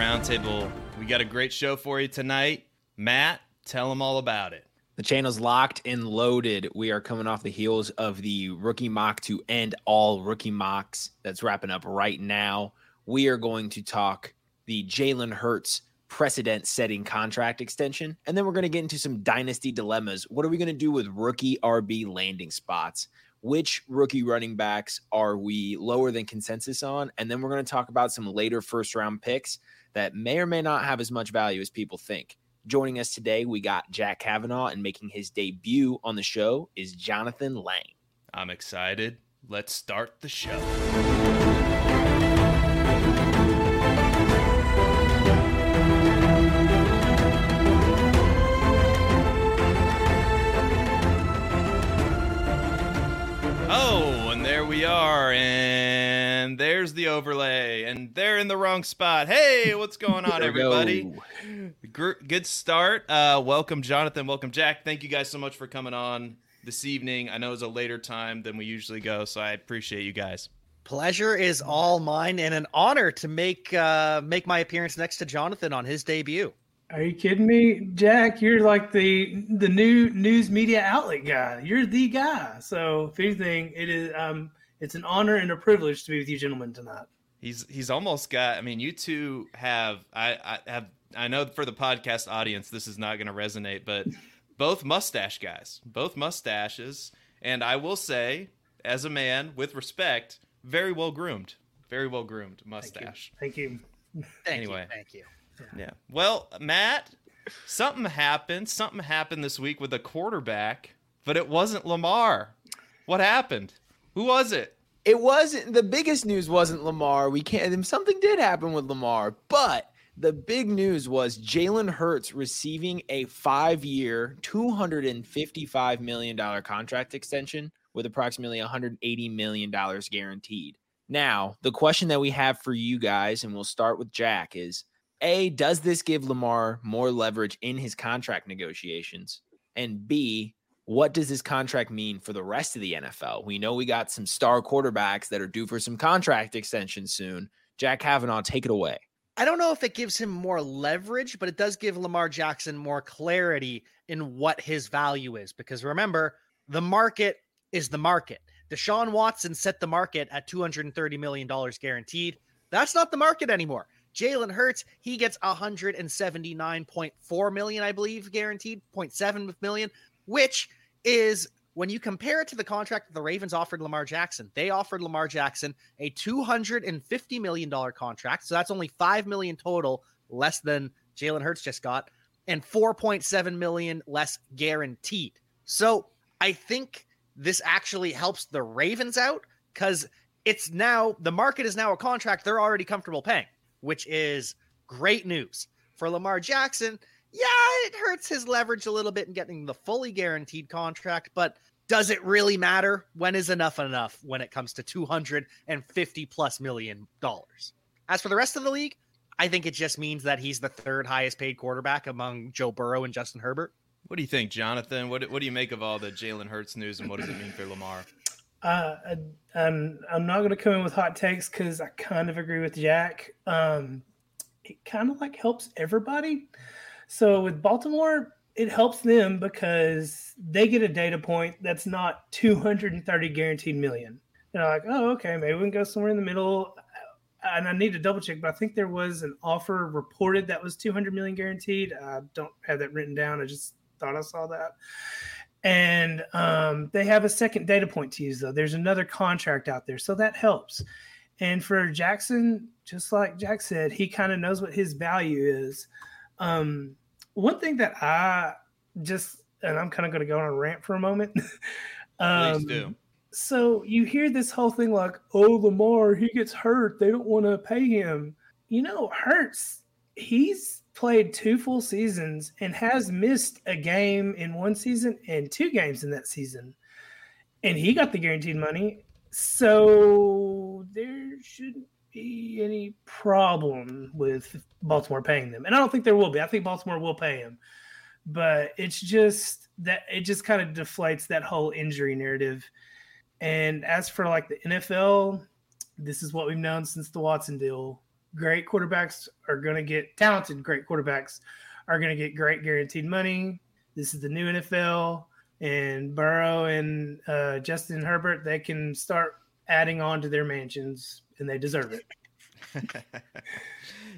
Roundtable. We got a great show for you tonight. Matt, tell them all about it. The channel's locked and loaded. We are coming off the heels of the rookie mock to end all rookie mocks that's wrapping up right now. We are going to talk the Jalen Hurts precedent setting contract extension. And then we're going to get into some dynasty dilemmas. What are we going to do with rookie RB landing spots? Which rookie running backs are we lower than consensus on? And then we're going to talk about some later first round picks that may or may not have as much value as people think. Joining us today, we got Jack Cavanagh, and making his debut on the show is Jonathan Lange. I'm excited. Let's start the show. Oh, and there we are. And there's the overlay. And they're in the wrong spot. Hey, what's going on, everybody? Good start. Uh, welcome, Jonathan. Welcome, Jack. Thank you guys so much for coming on this evening. I know it's a later time than we usually go, so I appreciate you guys. Pleasure is all mine, and an honor to make uh, make my appearance next to Jonathan on his debut. Are you kidding me, Jack? You're like the the new news media outlet guy. You're the guy. So, if anything, it is um, it's an honor and a privilege to be with you, gentlemen, tonight. He's he's almost got. I mean, you two have. I, I have. I know for the podcast audience, this is not going to resonate, but both mustache guys, both mustaches, and I will say, as a man with respect, very well groomed, very well groomed mustache. Thank you. Thank you. anyway, thank you. Yeah. Well, Matt, something happened. Something happened this week with a quarterback, but it wasn't Lamar. What happened? Who was it? It wasn't the biggest news wasn't Lamar. We can't something did happen with Lamar, but the big news was Jalen Hurts receiving a five-year, $255 million contract extension with approximately $180 million guaranteed. Now, the question that we have for you guys, and we'll start with Jack, is a, does this give Lamar more leverage in his contract negotiations? And B, what does this contract mean for the rest of the NFL? We know we got some star quarterbacks that are due for some contract extensions soon. Jack Cavanagh, take it away. I don't know if it gives him more leverage, but it does give Lamar Jackson more clarity in what his value is. Because remember, the market is the market. Deshaun Watson set the market at $230 million guaranteed. That's not the market anymore. Jalen Hurts, he gets 179.4 million, I believe, guaranteed, 0.7 million, which is when you compare it to the contract that the Ravens offered Lamar Jackson, they offered Lamar Jackson a $250 million contract. So that's only 5 million total, less than Jalen Hurts just got, and 4.7 million less guaranteed. So I think this actually helps the Ravens out because it's now the market is now a contract they're already comfortable paying which is great news. For Lamar Jackson, yeah, it hurts his leverage a little bit in getting the fully guaranteed contract, but does it really matter? When is enough enough when it comes to 250 plus million dollars? As for the rest of the league, I think it just means that he's the third highest paid quarterback among Joe Burrow and Justin Herbert. What do you think, Jonathan? What, what do you make of all the Jalen Hurts news and what does it mean for Lamar? Uh, I'm I'm not going to come in with hot takes because I kind of agree with Jack. Um, it kind of like helps everybody. So with Baltimore, it helps them because they get a data point that's not 230 guaranteed million. They're like, oh, okay, maybe we can go somewhere in the middle. And I need to double check, but I think there was an offer reported that was 200 million guaranteed. I don't have that written down. I just thought I saw that and um, they have a second data point to use though there's another contract out there so that helps and for jackson just like jack said he kind of knows what his value is um, one thing that i just and i'm kind of going to go on a rant for a moment um, Please do. so you hear this whole thing like oh lamar he gets hurt they don't want to pay him you know hurts he's played two full seasons and has missed a game in one season and two games in that season. And he got the guaranteed money. So there shouldn't any problem with Baltimore paying them. And I don't think there will be. I think Baltimore will pay him. But it's just that it just kind of deflates that whole injury narrative. And as for like the NFL, this is what we've known since the Watson deal great quarterbacks are going to get talented. Great quarterbacks are going to get great guaranteed money. This is the new NFL, and Burrow and uh, Justin Herbert they can start adding on to their mansions, and they deserve it.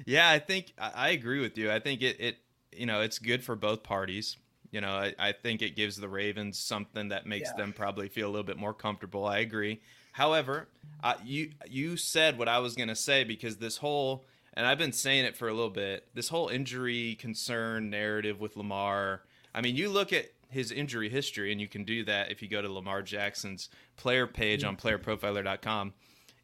yeah, I think I agree with you. I think it, it you know it's good for both parties. You know, I, I think it gives the Ravens something that makes yeah. them probably feel a little bit more comfortable. I agree. However, uh, you you said what I was gonna say because this whole and I've been saying it for a little bit. This whole injury concern narrative with Lamar. I mean, you look at his injury history, and you can do that if you go to Lamar Jackson's player page on PlayerProfiler.com.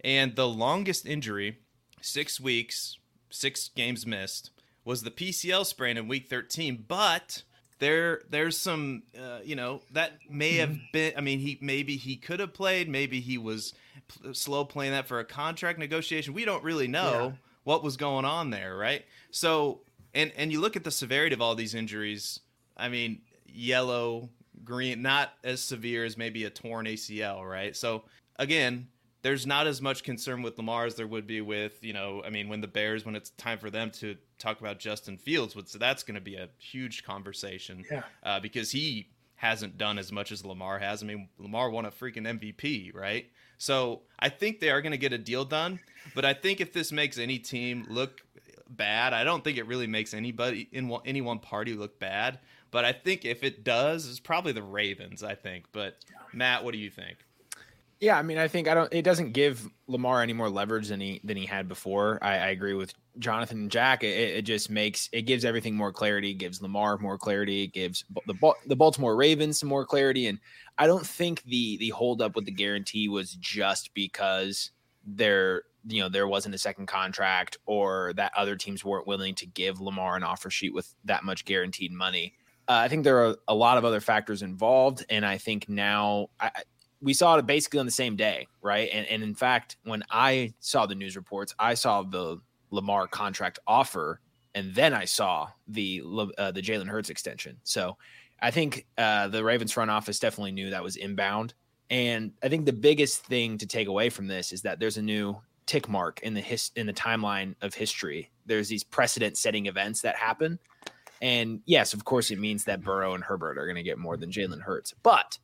And the longest injury, six weeks, six games missed, was the PCL sprain in Week 13. But there there's some uh, you know that may have hmm. been i mean he maybe he could have played maybe he was p- slow playing that for a contract negotiation we don't really know yeah. what was going on there right so and and you look at the severity of all these injuries i mean yellow green not as severe as maybe a torn acl right so again there's not as much concern with Lamar as there would be with, you know, I mean, when the Bears, when it's time for them to talk about Justin Fields, would so that's going to be a huge conversation yeah. uh, because he hasn't done as much as Lamar has. I mean, Lamar won a freaking MVP, right? So I think they are going to get a deal done, but I think if this makes any team look bad, I don't think it really makes anybody in one, any one party look bad. But I think if it does, it's probably the Ravens. I think. But Matt, what do you think? Yeah, I mean, I think I don't. It doesn't give Lamar any more leverage than he than he had before. I, I agree with Jonathan and Jack. It, it, just makes it gives everything more clarity. gives Lamar more clarity. It gives the the Baltimore Ravens some more clarity. And I don't think the the holdup with the guarantee was just because there you know there wasn't a second contract or that other teams weren't willing to give Lamar an offer sheet with that much guaranteed money. Uh, I think there are a lot of other factors involved, and I think now I, we saw it basically on the same day, right? And and in fact, when I saw the news reports, I saw the Lamar contract offer, and then I saw the uh, the Jalen Hurts extension. So I think uh, the Ravens front office definitely knew that was inbound. And I think the biggest thing to take away from this is that there's a new tick mark in the his in the timeline of history. There's these precedent setting events that happen. And yes, of course, it means that Burrow and Herbert are going to get more than Jalen Hurts. But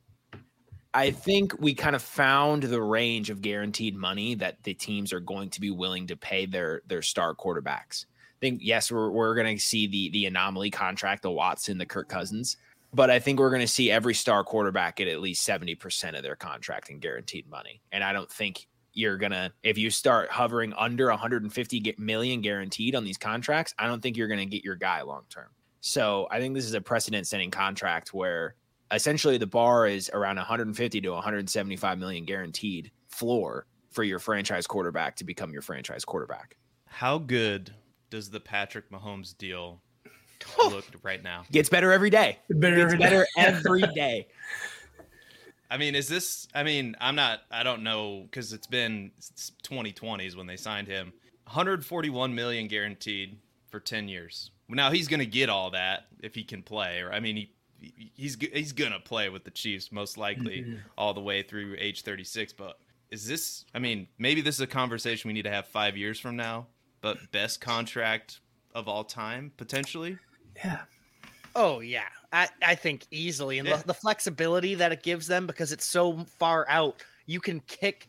I think we kind of found the range of guaranteed money that the teams are going to be willing to pay their their star quarterbacks. I think yes, we're we're going to see the the anomaly contract, the Watson, the Kirk Cousins, but I think we're going to see every star quarterback get at least seventy percent of their contract in guaranteed money. And I don't think you're gonna if you start hovering under 150 million guaranteed on these contracts, I don't think you're going to get your guy long term. So I think this is a precedent setting contract where essentially the bar is around 150 to 175 million guaranteed floor for your franchise quarterback to become your franchise quarterback. How good does the Patrick Mahomes deal look right now? Gets better every day. Better Gets every better day. every day. I mean, is this? I mean, I'm not. I don't know because it's been 2020s when they signed him. 141 million guaranteed for 10 years. Now he's going to get all that if he can play. Or I mean, he he's he's gonna play with the Chiefs most likely mm-hmm. all the way through age 36. But is this? I mean, maybe this is a conversation we need to have five years from now. But best contract of all time potentially. Yeah. Oh yeah, I I think easily, and yeah. the, the flexibility that it gives them because it's so far out, you can kick,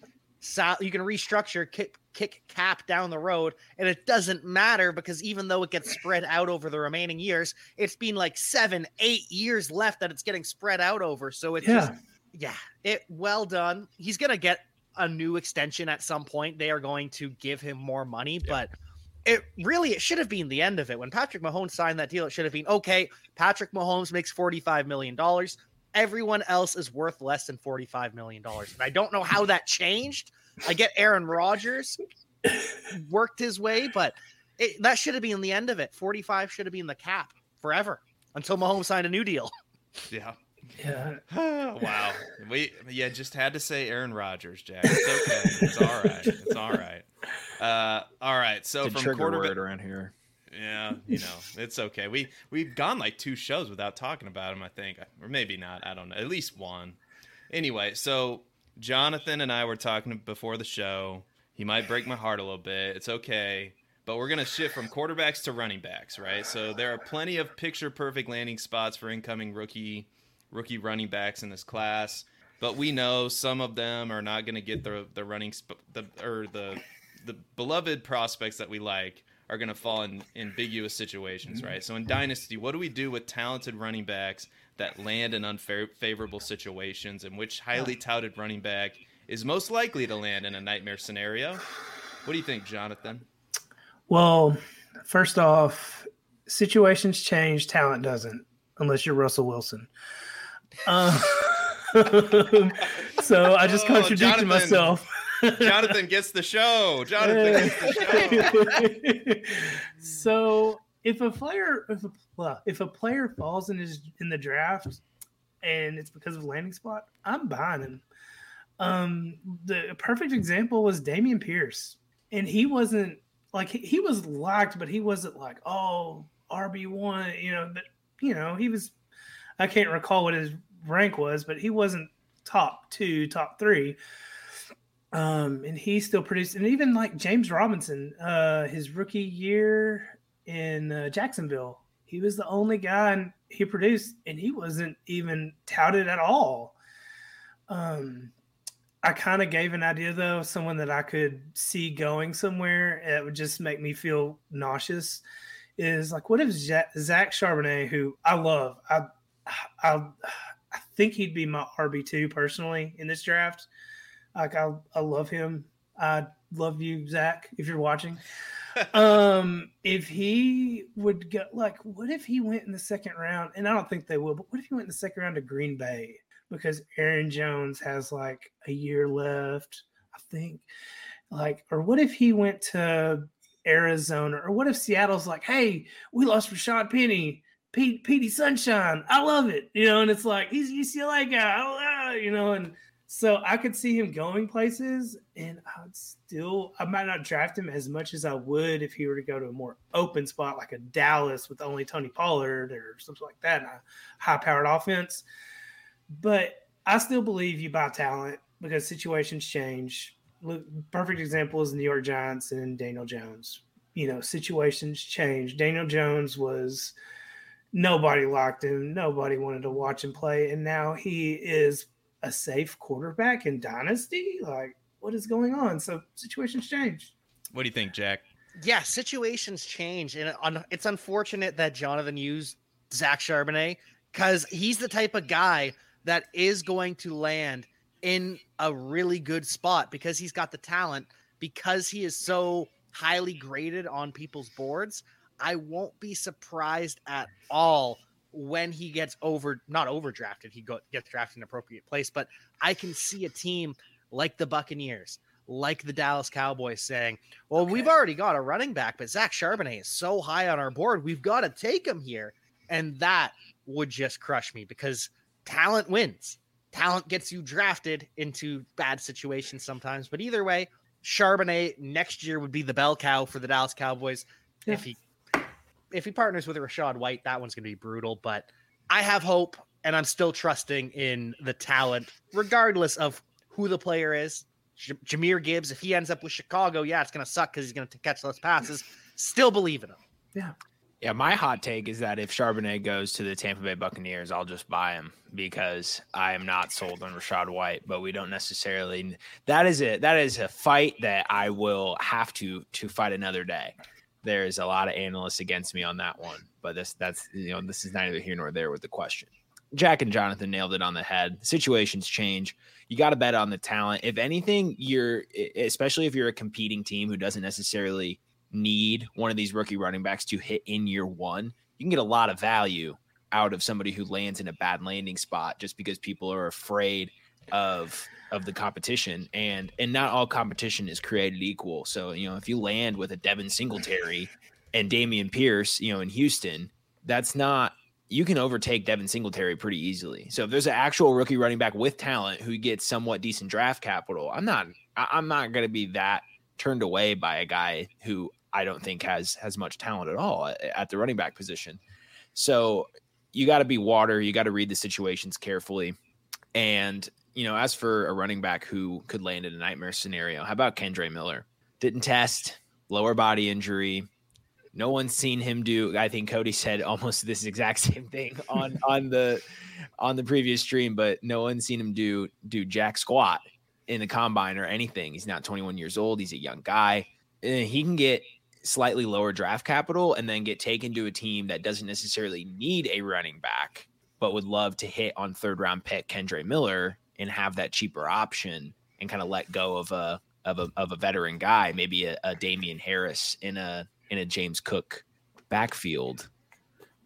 you can restructure, kick kick cap down the road and it doesn't matter because even though it gets spread out over the remaining years it's been like seven eight years left that it's getting spread out over. So it's yeah. just yeah. it well done. He's gonna get a new extension at some point. They are going to give him more money yeah. but it really it should have been the end of it. When patrick mahomes signed that deal it should have been okay patrick mahomes makes 45 million dollars. Everyone else is worth less than 45 million dollars. And i don't know how that changed I get Aaron Rodgers worked his way, but it, that should have been the end of it. 45 should have been the cap forever until Mahomes signed a new deal. Yeah. Yeah. wow. We yeah, just had to say Aaron Rodgers, Jack. It's okay. It's all right. It's all right. Uh, all right. So it's from quarterback around here. Yeah, you know, it's okay. We we've gone like two shows without talking about him, I think. Or maybe not. I don't know. At least one. Anyway, so Jonathan and I were talking before the show. He might break my heart a little bit. It's okay. but we're going to shift from quarterbacks to running backs, right? So there are plenty of picture perfect landing spots for incoming rookie rookie running backs in this class, but we know some of them are not going to get the the running sp- the or the the beloved prospects that we like are going to fall in ambiguous situations, right? So in dynasty, what do we do with talented running backs that land in unfavorable situations and which highly touted running back is most likely to land in a nightmare scenario? What do you think, Jonathan? Well, first off, situations change, talent doesn't, unless you're Russell Wilson. Um, so I just oh, contradicted Jonathan, myself. Jonathan gets the show. Jonathan gets the show. so if a player, if a, if a player falls in his in the draft, and it's because of landing spot, I'm buying him. Um, the perfect example was Dameon Pierce, and he wasn't like he, he was liked, but he wasn't like oh RB one, you know. But you know he was. I can't recall what his rank was, but he wasn't top two, top three. Um, and he still produced, and even like James Robinson, uh, his rookie year in uh, Jacksonville, he was the only guy he produced, and he wasn't even touted at all. Um, I kind of gave an idea though, someone that I could see going somewhere. that would just make me feel nauseous. Is like, what if Zach Charbonnet, who I love, I, I, I think he'd be my RB two personally in this draft. Like I, I love him. I love you, Zach, if you're watching. Um, if he would go, like, what if he went in the second round? And I don't think they will, but what if he went in the second round to Green Bay because Aaron Jones has like a year left, I think. Like, or what if he went to Arizona, or what if Seattle's like, hey, we lost Rashaad Penny. Pete, Petey Sunshine, I love it, you know, and it's like he's UCLA guy, you know, and so I could see him going places, and I would still, I might not draft him as much as I would if he were to go to a more open spot like a Dallas with only Tony Pollard or something like that, a high-powered offense. But I still believe you buy talent because situations change. Look, Perfect example is New York Giants and Daniel Jones. You know, situations change. Daniel Jones was nobody liked him, nobody wanted to watch him play, and now he is a safe quarterback in dynasty? Like, what is going on? So situations change. What do you think, Jack? Yeah, situations change, and it's unfortunate that Jonathan used Zach Charbonnet because he's the type of guy that is going to land in a really good spot because he's got the talent because he is so highly graded on people's boards. I won't be surprised at all when he gets over not overdrafted, he go, gets drafted in an appropriate place. But I can see a team like the Buccaneers, like the Dallas Cowboys saying, Well, okay. we've already got a running back, but Zach Charbonnet is so high on our board, we've got to take him here. And that would just crush me because talent wins. Talent gets you drafted into bad situations sometimes. But either way, Charbonnet next year would be the bell cow for the Dallas Cowboys yeah. if he if he partners with Rachaad White, that one's going to be brutal. But I have hope, and I'm still trusting in the talent, regardless of who the player is. J- Jahmyr Gibbs, if he ends up with Chicago, yeah, it's going to suck because he's going to catch those passes. Still believe in him. Yeah. Yeah, my hot take is that if Charbonnet goes to the Tampa Bay Buccaneers, I'll just buy him because I am not sold on Rachaad White. But we don't necessarily. That is it. That is a fight that I will have to to fight another day there's a lot of analysts against me on that one, but this that's you know this is neither here nor there with the question. Jack and Jonathan nailed it on the head. Situations change. You got to bet on the talent. If anything, you're especially if you're a competing team who doesn't necessarily need one of these rookie running backs to hit in year one, you can get a lot of value out of somebody who lands in a bad landing spot just because people are afraid of of the competition and and not all competition is created equal. So you know if you land with a devin singletary and Dameon pierce you know in houston that's not you can overtake devin singletary pretty easily. So if there's an actual rookie running back with talent who gets somewhat decent draft capital i'm not i'm not going to be that turned away by a guy who i don't think has has much talent at all at, at the running back position. So you got to be water you got to read the situations carefully and you know, as for a running back who could land in a nightmare scenario, how about Kendre Miller? Didn't test, lower body injury. No one's seen him do. I think Cody said almost this exact same thing on on the on the previous stream, but no one's seen him do do jack squat in the combine or anything. He's not 21 years old. He's a young guy. And he can get slightly lower draft capital and then get taken to a team that doesn't necessarily need a running back, but would love to hit on third round pick Kendre Miller and have that cheaper option and kind of let go of a of a of a veteran guy, maybe a, a Damien Harris in a in a James Cook backfield.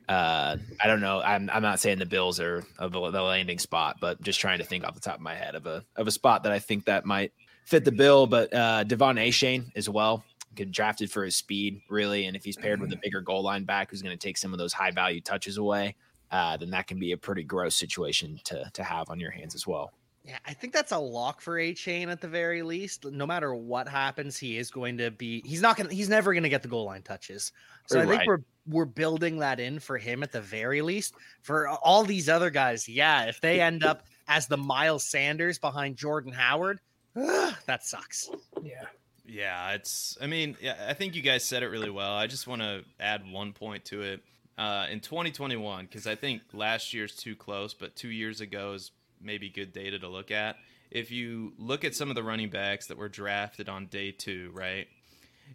Uh, I don't know. I'm, I'm not saying the Bills are of the landing spot, but just trying to think off the top of my head of a of a spot that I think that might fit the bill. But uh, De'Von Achane as well, get drafted for his speed, really, and if he's paired with a bigger goal line back who's going to take some of those high value touches away, uh, then that can be a pretty gross situation to to have on your hands as well. Yeah, I think that's a lock for Achane at the very least. No matter what happens, he is going to be. He's not going. to He's never going to get the goal line touches. So right. I think we're we're building that in for him at the very least. For all these other guys, yeah, if they end up as the Miles Sanders behind Jordan Howard, ugh, that sucks. Yeah. Yeah, it's. I mean, yeah, I think you guys said it really well. I just want to add one point to it. Uh, in 2021, because I think last year's too close, but two years ago is maybe good data to look at. If you look at some of the running backs that were drafted on day two, right?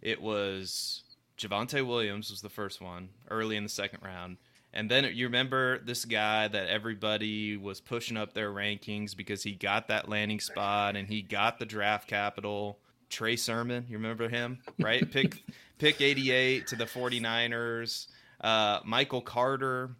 It was Javonte Williams was the first one early in the second round. And then you remember this guy that everybody was pushing up their rankings because he got that landing spot and he got the draft capital. Trey Sermon, you remember him, right? pick pick 88 to the 49ers. Uh, Michael Carter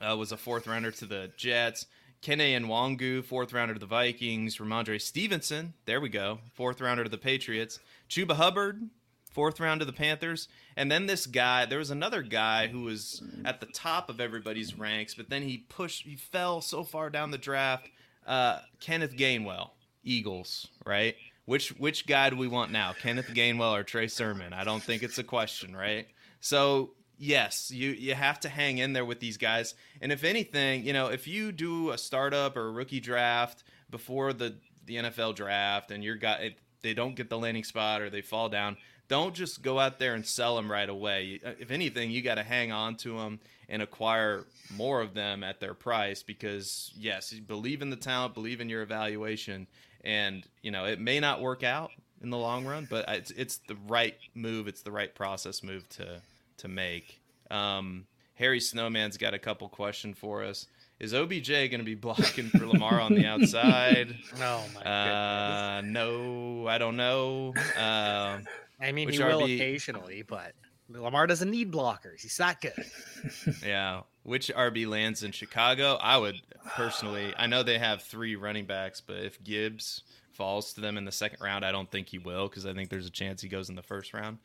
uh, was a fourth rounder to the Jets. Kene Nwangwu, fourth rounder to the Vikings. Rhamondre Stevenson, there we go, fourth rounder to the Patriots. Chuba Hubbard, fourth round to the Panthers. And then this guy, there was another guy who was at the top of everybody's ranks, but then he pushed, he fell so far down the draft. Uh, Kenneth Gainwell, Eagles, right? Which which guy do we want now, Kenneth Gainwell or Trey Sermon? I don't think it's a question, right? So yes, you you have to hang in there with these guys. And if anything, you know, if you do a startup or a rookie draft before the the NFL draft and your guy they don't get the landing spot or they fall down, don't just go out there and sell them right away. Uh, if anything, you got to hang on to them and acquire more of them at their price because yes, believe in the talent, believe in your evaluation, and you know it may not work out in the long run, but it's it's the right move. It's the right process move to to make. Um, Harry Snowman's got a couple questions for us. Is OBJ going to be blocking for Lamar on the outside? Oh my uh, no, I don't know. Uh, I mean, he will occasionally, but Lamar doesn't need blockers. He's not good. yeah. Which RB lands in Chicago? I would personally. I know they have three running backs, but if Gibbs falls to them in the second round, I don't think he will because I think there's a chance he goes in the first round.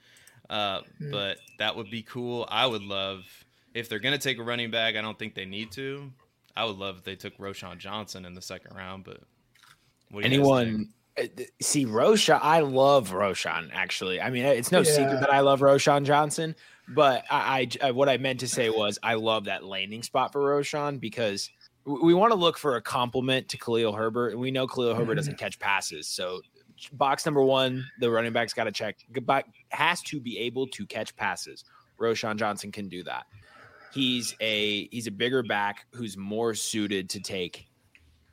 Uh, mm. But that would be cool. I would love if they're going to take a running back. I don't think they need to. I would love if they took Roschon Johnson in the second round. But anyone uh, see Roschon? I love Roschon. Actually, I mean, it's no yeah. secret that I love Roschon Johnson. But I, I, uh, what I meant to say was I love that landing spot for Roschon because we want to look for a compliment to Khalil Herbert, and we know Khalil Herbert doesn't catch passes. So box number one, the running back's got to check, has to be able to catch passes. Roschon Johnson can do that. He's a he's a bigger back who's more suited to take.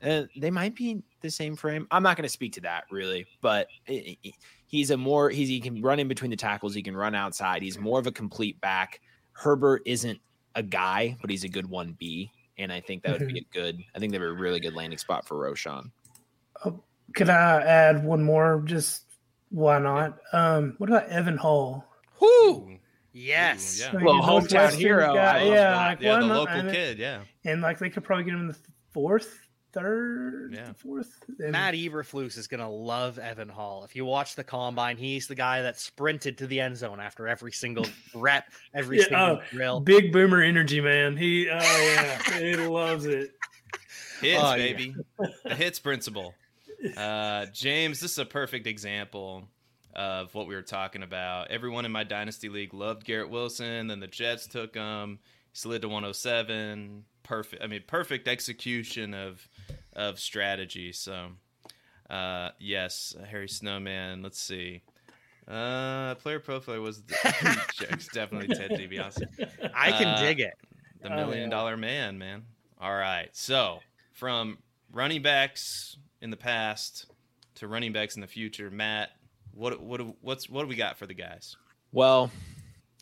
Uh, they might be the same frame. I'm not going to speak to that really, but it, it, he's a more he's he can run in between the tackles. He can run outside. He's more of a complete back. Herbert isn't a guy, but he's a good one B, and I think that would be a good. I think they were a really good landing spot for Roschon. Oh, could I add one more? Just why not? Um, what about Evan Hull? Who? Yes. Ooh, yeah. Well, hometown hero. Guy, yeah, like, yeah, the local kid. Yeah. And like they could probably get him in the fourth, third, yeah. fourth. And... Matt Eberflus is gonna love Evan Hull. If you watch the combine, he's the guy that sprinted to the end zone after every single rep, every yeah, single uh, drill. Big boomer energy, man. He, oh yeah, he loves it. Hits, oh, baby. Yeah. the hits principle. Uh, James, this is a perfect example of what we were talking about. Everyone in my dynasty league loved Garrett Wilson. Then the Jets took him, slid to 107. Perfect. I mean, perfect execution of of strategy. So, uh, yes, Harry Snowman. Let's see. Uh, player profile was definitely Ted DiBiase. I can Uh, dig it. The Oh, million yeah. dollar man, man. All right. So from running backs in the past to running backs in the future, Matt, what what what's what do we got for the guys? Well,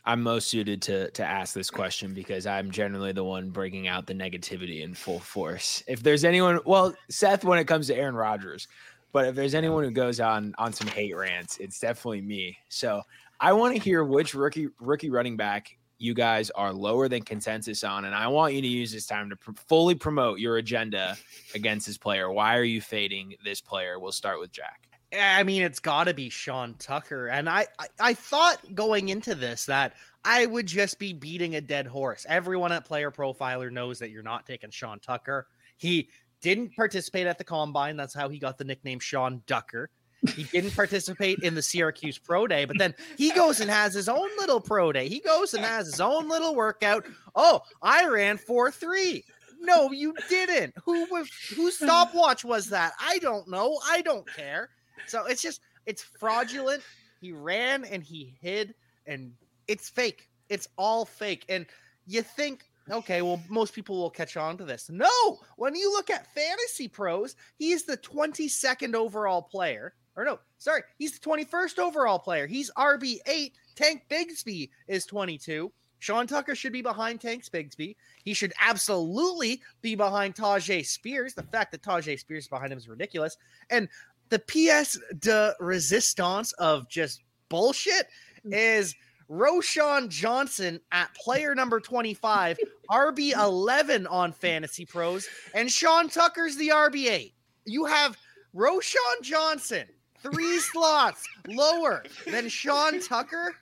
I'm most suited to to ask this question because I'm generally the one bringing out the negativity in full force. If there's anyone, well, Seth, when it comes to Aaron Rodgers, but if there's anyone who goes on on some hate rants, it's definitely me. So I want to hear which rookie rookie running back you guys are lower than consensus on, and I want you to use this time to pr- fully promote your agenda against this player. Why are you fading this player? We'll start with Jack. I mean, it's got to be Sean Tucker. And I, I, I thought going into this that I would just be beating a dead horse. Everyone at Player Profiler knows that you're not taking Sean Tucker. He didn't participate at the combine. That's how he got the nickname Sean Ducker. He didn't participate in the Syracuse Pro Day, but then he goes and has his own little pro day. He goes and has his own little workout. Oh, I ran 4 3. No, you didn't. Who was whose stopwatch was that? I don't know. I don't care. So it's just it's fraudulent. He ran and he hid, and it's fake. It's all fake. And you think, okay, well, most people will catch on to this. No, when you look at fantasy pros, he's the 22nd overall player. Or no, sorry, he's the 21st overall player. He's RB8. Tank Bigsby is 22. Sean Tucker should be behind Tank Bigsby. He should absolutely be behind Tyjae Spears. The fact that Tyjae Spears is behind him is ridiculous. And the pièce de resistance of just bullshit mm. is Roschon Johnson at player number 25, RB 11 on Fantasy Pros, and Sean Tucker's the RB 8. You have Roschon Johnson, three slots lower than Sean Tucker.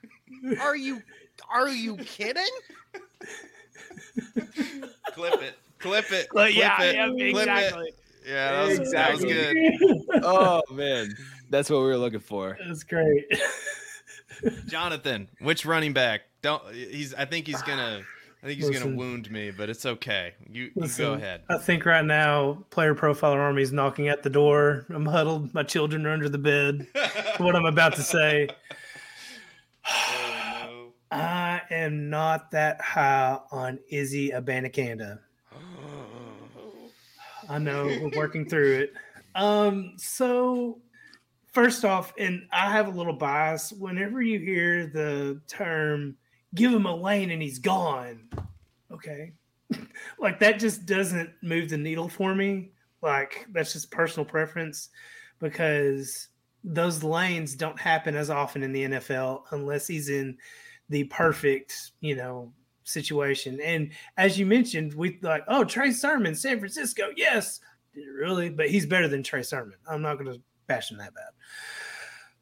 Are you are you kidding? Clip it. Clip it. Well, Clip yeah, it. yeah, Clip it. exactly. Yeah, that was, that was Exactly. good. Oh man, that's what we were looking for. That's great. Jonathan, which running back? Don't he's I think he's gonna I think he's gonna wound me, but it's okay. You, you Listen, go ahead. I think right now, player profiler army is knocking at the door. I'm huddled. My children are under the bed. what I'm about to say. Oh, I am not that high on Izzy Abanikanda. I know we're working through it. Um, so first off, and I have a little bias. Whenever you hear the term "give him a lane and he's gone," okay, like that just doesn't move the needle for me. Like that's just personal preference because those lanes don't happen as often in the NFL unless he's in the perfect, you know, situation. And as you mentioned, we like, oh, Trey Sermon, San Francisco, yes, really? But he's better than Trey Sermon. I'm not going to bash him that bad.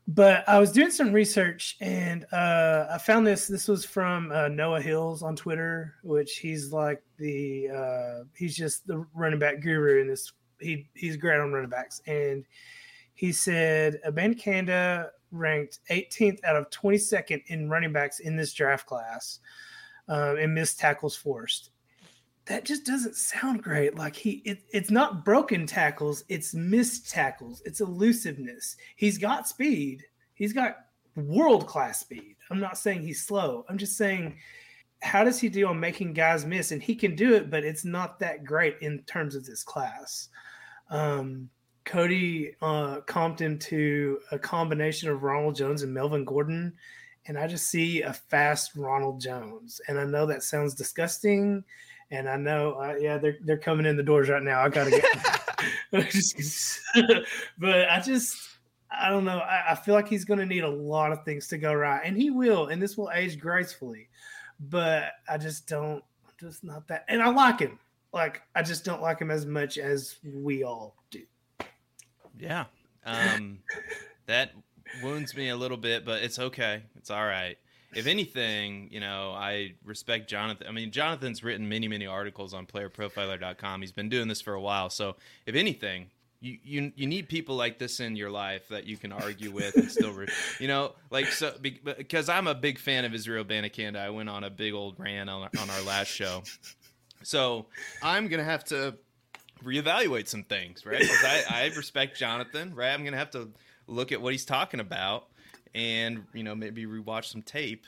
But I was doing some research and uh, I found this. This was from uh, Noah Hills on Twitter, which he's like the uh, he's just the running back guru in this. He he's great on running backs, and he said Abanikanda ranked 18th out of 22nd in running backs in this draft class um, and missed tackles forced. That just doesn't sound great. Like he, it, it's not broken tackles, it's missed tackles, it's elusiveness. He's got speed, he's got world class speed. I'm not saying he's slow. I'm just saying, how does he do on making guys miss? And he can do it, but it's not that great in terms of this class. Um, Cody uh, comped him to a combination of Ronald Jones and Melvin Gordon, and I just see a fast Ronald Jones. And I know that sounds disgusting, and I know, uh, yeah, they're they're coming in the doors right now. I gotta get, but I just. I don't know. I, I feel like he's going to need a lot of things to go right, and he will, and this will age gracefully. But I just don't, I'm just not that. And I like him. Like I just don't like him as much as we all do. Yeah. Um, that wounds me a little bit, but it's okay. It's all right. If anything, you know, I respect Jonathan. I mean, Jonathan's written many, many articles on playerprofiler.com. He's been doing this for a while. So, if anything, you, you you need people like this in your life that you can argue with and still, re- you know, like so because I'm a big fan of Israel Abanikanda. I went on a big old rant on, on our last show, so I'm gonna have to reevaluate some things, right? Because I, I respect Jonathan, right? I'm gonna have to look at what he's talking about and you know maybe rewatch some tape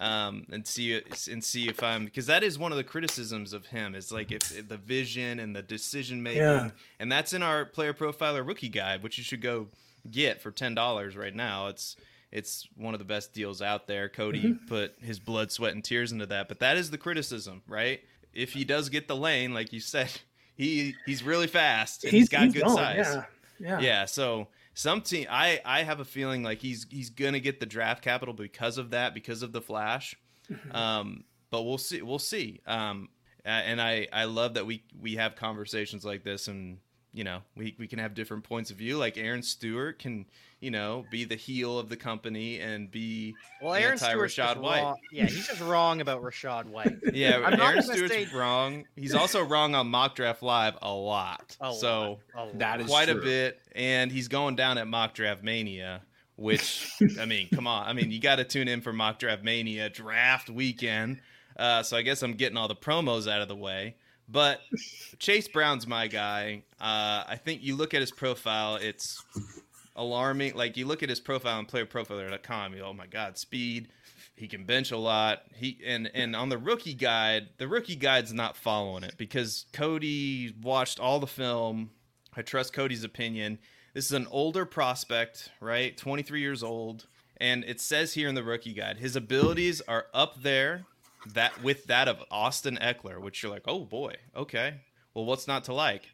um, and see and see if I'm because that is one of the criticisms of him is like if, if the vision and the decision making, Yeah. and that's in our player profiler rookie guide, which you should go get for ten dollars right now. It's it's one of the best deals out there. Cody Mm-hmm. put his blood, sweat, and tears into that, but that is the criticism, right? If he does get the lane, like you said, he he's really fast and he's got good gone, size. Yeah. Yeah. Yeah, so some team I I have a feeling like he's he's gonna get the draft capital because of that, because of the flash. Mm-hmm. Um, but we'll see. We'll see. Um, and I I love that we we have conversations like this, and you know we we can have different points of view. Like Aaron Stewart can you know be the heel of the company and be Well, Aaron Anti- Stewart's Rachaad White. wrong- Yeah, he's just wrong about Rachaad White. yeah. I'm Aaron gonna Stewart's say- wrong. He's also wrong on mock draft live a lot. A so. lot, a That lot. is quite a bit, and he's going down at Mock Draft Mania, which I mean, come on, I mean, you got to tune in for Mock Draft Mania draft weekend. Uh, so I guess I'm getting all the promos out of the way. But Chase Brown's my guy. Uh, I think you look at his profile, it's alarming. Like you look at his profile on playerprofiler.com, you oh my god, speed. He can bench a lot. He and and on the rookie guide, the rookie guide's not following it because Cody watched all the film. I trust Cody's opinion. This is an older prospect, right? 23 years old, and it says here in the rookie guide his abilities are up there that with that of Austin Ekeler, which you're like, "Oh boy, okay. Well, what's not to like?"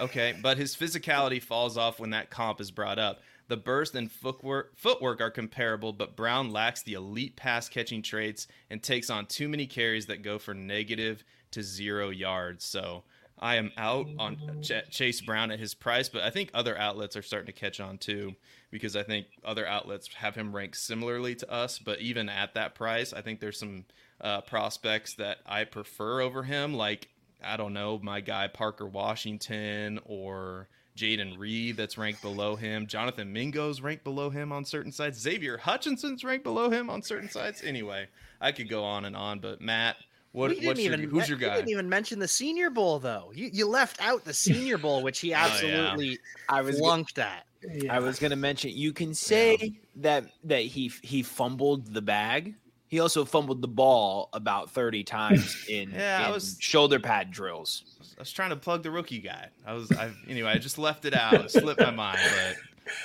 Okay, but his physicality falls off when that comp is brought up. The burst and footwork, footwork are comparable, but Brown lacks the elite pass catching traits and takes on too many carries that go for negative to zero yards. So I am out on Ch- Chase Brown at his price, but I think other outlets are starting to catch on too because I think other outlets have him ranked similarly to us. But even at that price, I think there's some uh, prospects that I prefer over him, like I don't know, my guy Parker Washington or Jayden Reed that's ranked below him. Jonathan Mingo's ranked below him on certain sites. Xavier Hutchinson's ranked below him on certain sites. Anyway, I could go on and on, but Matt, what, We didn't what's your, even, who's your we guy? didn't even mention the Senior Bowl though. You you left out the Senior Bowl, which he Oh, yeah. absolutely I was flunked at. Yeah. I was gonna mention you can say that that he he fumbled the bag. He also fumbled the ball about thirty times in, Yeah, in was- shoulder pad drills. I was trying to plug the rookie guy. I was, I anyway. I just left it out. It slipped my mind, but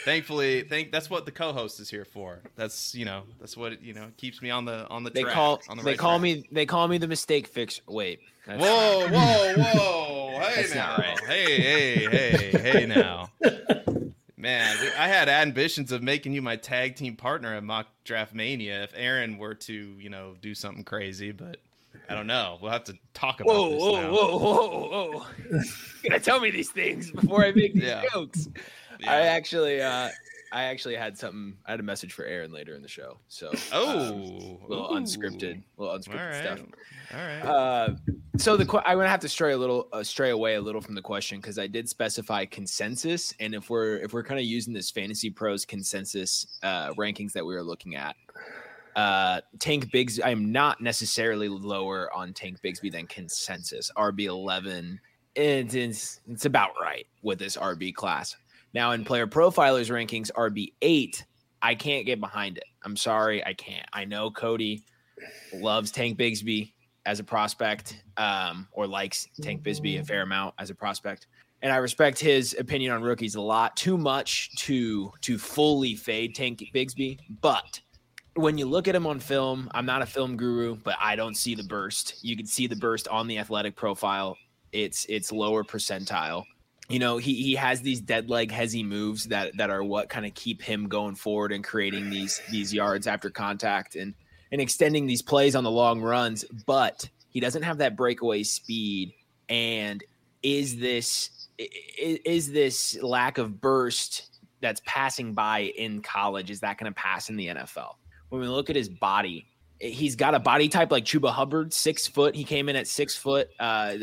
thankfully, think that's what the co-host is here for. That's you know, that's what it, you know keeps me on the on the They track. call on the they right call track. me they call me the mistake fix. Wait, Whoa, whoa, whoa! Hey That's now, right. hey, hey, hey, hey now. Man, we- I had ambitions of making you my tag team partner at Mock Draft Mania if Aaron were to, you know, do something crazy, but I don't know. We'll have to talk about Whoa, this whoa, now. whoa, whoa, whoa! you gotta tell me these things before I make these Yeah. jokes. Yeah. I actually, uh, I actually had something. I had a message for Aaron later in the show. So, oh, um, little ooh. unscripted, little unscripted All right, stuff. all right. Uh, so the I'm gonna have to stray a little, uh, stray away a little from the question because I did specify consensus, and if we're if we're kind of using this fantasy pros consensus uh, rankings that we were looking at, uh, Tank Bigs, I'm not necessarily lower on Tank Bigsby than consensus RB 11. It's, it's it's about right with this RB class. Now in player profilers rankings, RB eight, I can't get behind it. I'm sorry, I can't. I know Cody loves Tank Bigsby as a prospect, um, or likes Tank Bigsby a fair amount as a prospect. And I respect his opinion on rookies a lot, too much to to fully fade Tank Bigsby. But when you look at him on film, I'm not a film guru, but I don't see the burst. You can see the burst on the athletic profile. It's it's lower percentile. You know, he he has these dead leg hezzy moves that that are what kind of keep him going forward and creating these these yards after contact and and extending these plays on the long runs, but he doesn't have that breakaway speed. And is this i- i- is this lack of burst that's passing by in college? Is that going to pass in the NFL? When we look at his body, he's got a body type like Chuba Hubbard, six foot. He came in at six foot, uh,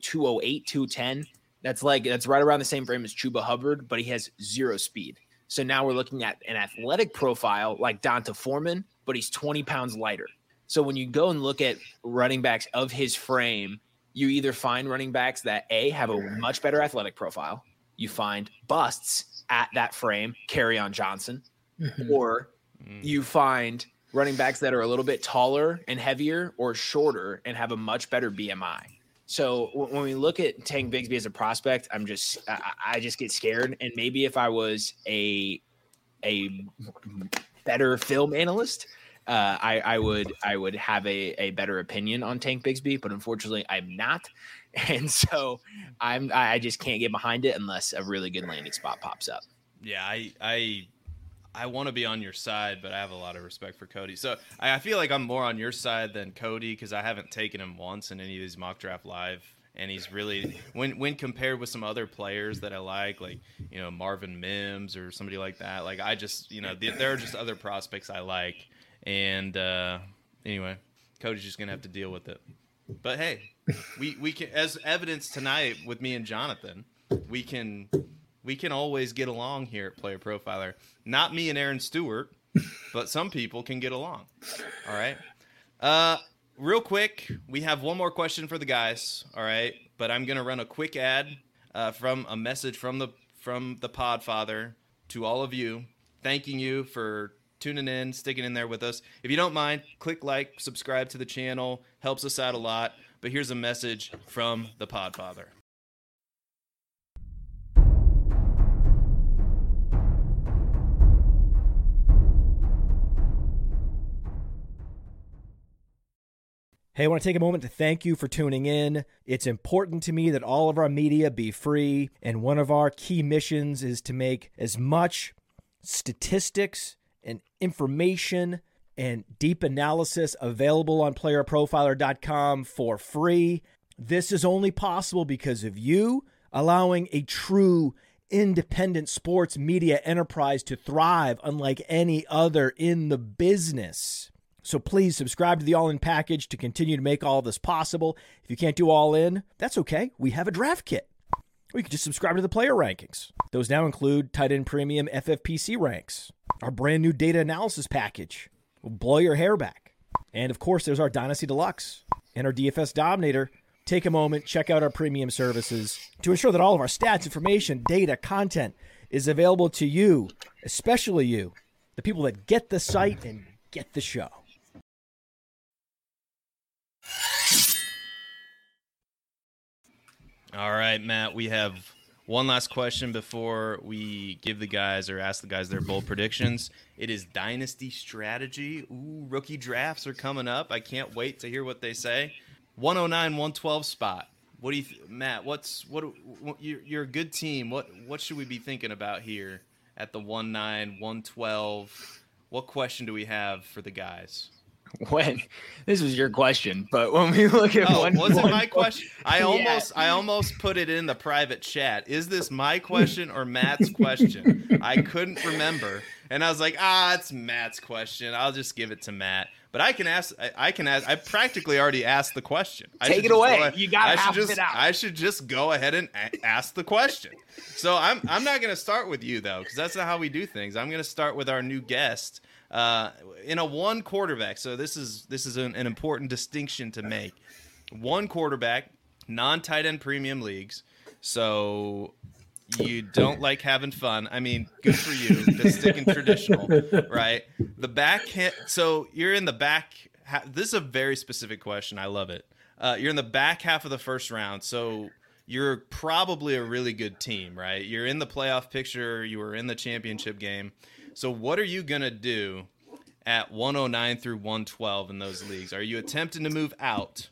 208, 210. That's like that's right around the same frame as Chuba Hubbard, but he has zero speed. So now we're looking at an athletic profile like D'Onta Foreman, but he's 20 pounds lighter. So when you go and look at running backs of his frame, you either find running backs that A have a much better athletic profile, you find busts at that frame, Kerryon Johnson, Mhm. or mm. you find running backs that are a little bit taller and heavier or shorter and have a much better BMI. So when we look at Tank Bigsby as a prospect, I'm just I, just get scared. And maybe if I was a a better film analyst, uh, I, I would I would have a, a better opinion on Tank Bigsby, but unfortunately I'm not, and so I'm I just can't get behind it unless a really good landing spot pops up. Yeah, I I I want to be on your side, but I have a lot of respect for Cody. So I, feel like I'm more on your side than Cody because I haven't taken him once in any of these mock draft live, and he's really when when compared with some other players that I like, like you know Marvin Mims or somebody like that. Like I just you know there are just other prospects I like, and uh, anyway, Cody's just gonna have to deal with it. But hey, we we can as evidence tonight with me and Jonathan, we can we can always get along here at Player Profiler. Not me and Aaron Stewart, but some people can get along. All right. Uh, real quick, we have one more question for the guys. All right, but I'm gonna run a quick ad uh, from a message from the from the Podfather to all of you, thanking you for tuning in, sticking in there with us. If you don't mind, click like, subscribe to the channel, helps us out a lot. But here's a message from the Podfather. Hey, I want to take a moment to thank you for tuning in. It's important to me that all of our media be free, and one of our key missions is to make as much statistics and information and deep analysis available on playerprofiler.com for free. This is only possible because of you allowing a true independent sports media enterprise to thrive unlike any other in the business. So please subscribe to the All In package to continue to make all this possible. If you can't do All In, that's okay. We have a draft kit. Or you can just subscribe to the player rankings. Those now include tight end premium FFPC ranks, our brand new data analysis package will blow your hair back. And of course, there's our Dynasty Deluxe and our DFS Dominator. Take a moment, check out our premium services to ensure that all of our stats, information, data, content is available to you, especially you, the people that get the site and get the show. All right, Matt, we have one last question before we give the guys or ask the guys their bold predictions. It is dynasty strategy. Ooh, rookie drafts are coming up. I can't wait to hear what they say. 109 112 spot. What do you th- Matt, what's what, what you're, you're a good team. What what should we be thinking about here at the 19 112? What question do we have for the guys? when this was your question, but when we look at oh, one, was it my question? I yeah. almost I almost put it in the private chat. Is this my question or Matt's question? I couldn't remember, and I was like, ah, it's Matt's question. I'll just give it to Matt. But I can ask. I, I can ask. I practically already asked the question. I Take it away. you got to just, it out. I should just go ahead and a- ask the question. So I'm I'm not going to start with you though, because that's not how we do things. I'm going to start with our new guest uh, in a one quarterback. So this is this is an, an important distinction to make. One quarterback, non tight end premium leagues. So you don't like having fun. I mean, good for you. That's sticking traditional, right? The back. hit. so you're in the back. this is a very specific question. I love it. Uh, you're in the back half of the first round. So you're probably a really good team, right? You're in the playoff picture. You were in the championship game. So what are you gonna do at 109 through 112 in those leagues? Are you attempting to move out?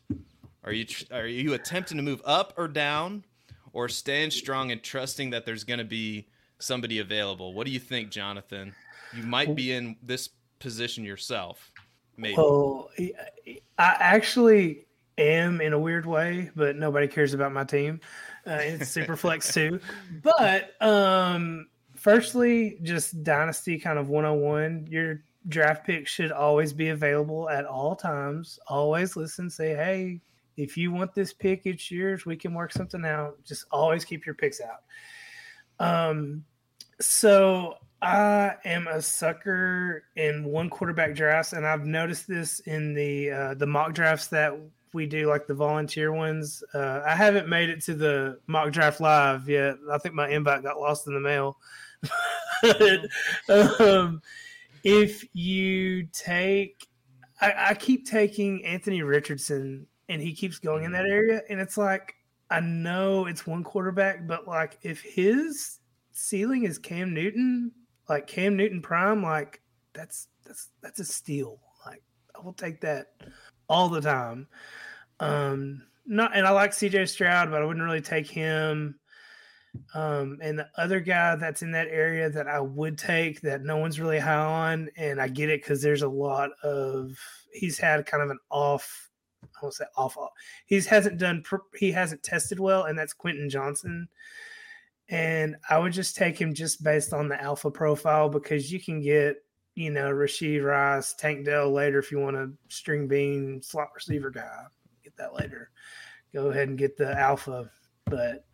Are you are you attempting to move up or down, or staying strong and trusting that there's gonna be somebody available? What do you think, Jonathan? You might be in this position yourself. Maybe. Well, I actually am in a weird way, but nobody cares about my team. Uh, it's super flex too. But um, firstly, just dynasty kind of 101. Your draft picks should always be available at all times. Always listen, say, hey, if you want this pick, it's yours. We can work something out. Just always keep your picks out. Um, so I am a sucker in one quarterback drafts, and I've noticed this in the uh, the mock drafts that we do, like the volunteer ones. Uh, I haven't made it to the mock draft live yet. I think my invite got lost in the mail. Um, if you take, I, I keep taking Anthony Richardson, and he keeps going in that area, and it's like I know it's one quarterback, but like if his ceiling is Cam Newton, like Cam Newton prime, like that's that's that's a steal. Like I will take that all the time. Um, not and I like CJ Stroud, but I wouldn't really take him. Um, and the other guy that's in that area that I would take that no one's really high on, and I get it because there's a lot of he's had kind of an off. I won't say off. off. He's hasn't done. He hasn't tested well, and that's Quentin Johnston. And I would just take him just based on the alpha profile because you can get you know, Rashee Rice, Tank Dell later if you want a string bean slot receiver guy. Get that later. Go ahead and get the alpha. But